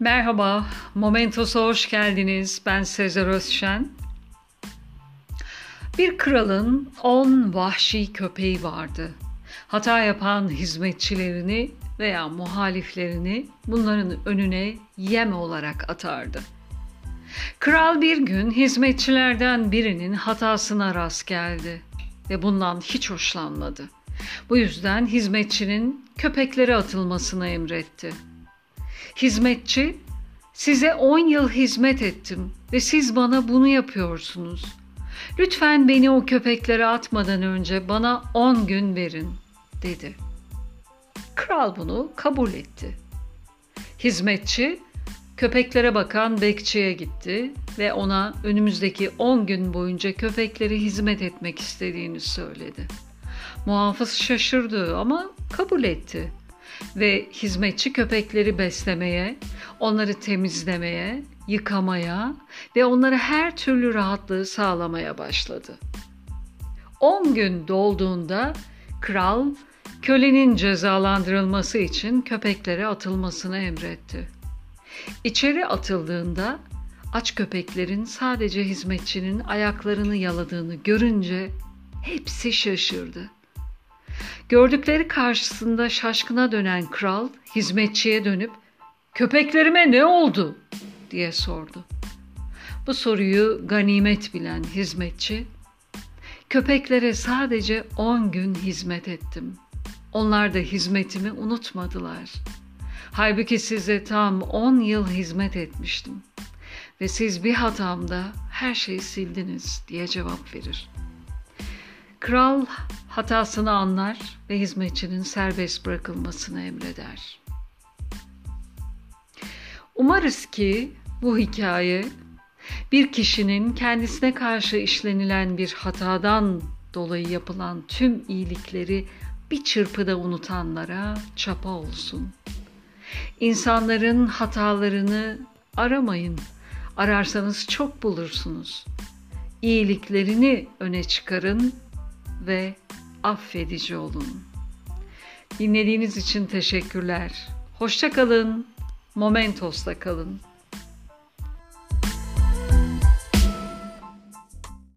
Merhaba, Momentos'a hoş geldiniz. Ben Sezer Özşen. Bir kralın on vahşi köpeği vardı. Hata yapan hizmetçilerini veya muhaliflerini bunların önüne yem olarak atardı. Kral bir gün hizmetçilerden birinin hatasına rast geldi ve bundan hiç hoşlanmadı. Bu yüzden hizmetçinin köpeklere atılmasını emretti. Hizmetçi, size on yıl hizmet ettim ve siz bana bunu yapıyorsunuz. Lütfen beni o köpeklere atmadan önce bana on gün verin, dedi. Kral bunu kabul etti. Hizmetçi, köpeklere bakan bekçiye gitti ve ona önümüzdeki on gün boyunca köpekleri hizmet etmek istediğini söyledi. Muhafız şaşırdı ama kabul etti ve hizmetçi köpekleri beslemeye, onları temizlemeye, yıkamaya ve onlara her türlü rahatlığı sağlamaya başladı. 10 gün dolduğunda kral kölenin cezalandırılması için köpeklere atılmasını emretti. İçeri atıldığında aç köpeklerin sadece hizmetçinin ayaklarını yaladığını görünce hepsi şaşırdı. Gördükleri karşısında şaşkına dönen kral hizmetçiye dönüp "Köpeklerime ne oldu?" diye sordu. Bu soruyu ganimet bilen hizmetçi "Köpeklere sadece on gün hizmet ettim. Onlar da hizmetimi unutmadılar. Halbuki size tam on yıl hizmet etmiştim ve siz bir hatamda her şeyi sildiniz." diye cevap verir. Kral hatasını anlar ve hizmetçinin serbest bırakılmasını emreder. Umarız ki bu hikaye bir kişinin kendisine karşı işlenilen bir hatadan dolayı yapılan tüm iyilikleri bir çırpıda unutanlara çapa olsun. İnsanların hatalarını aramayın. Ararsanız çok bulursunuz. İyiliklerini öne çıkarın ve affedici olun. Dinlediğiniz için teşekkürler. Hoşça kalın. Momentos'ta kalın.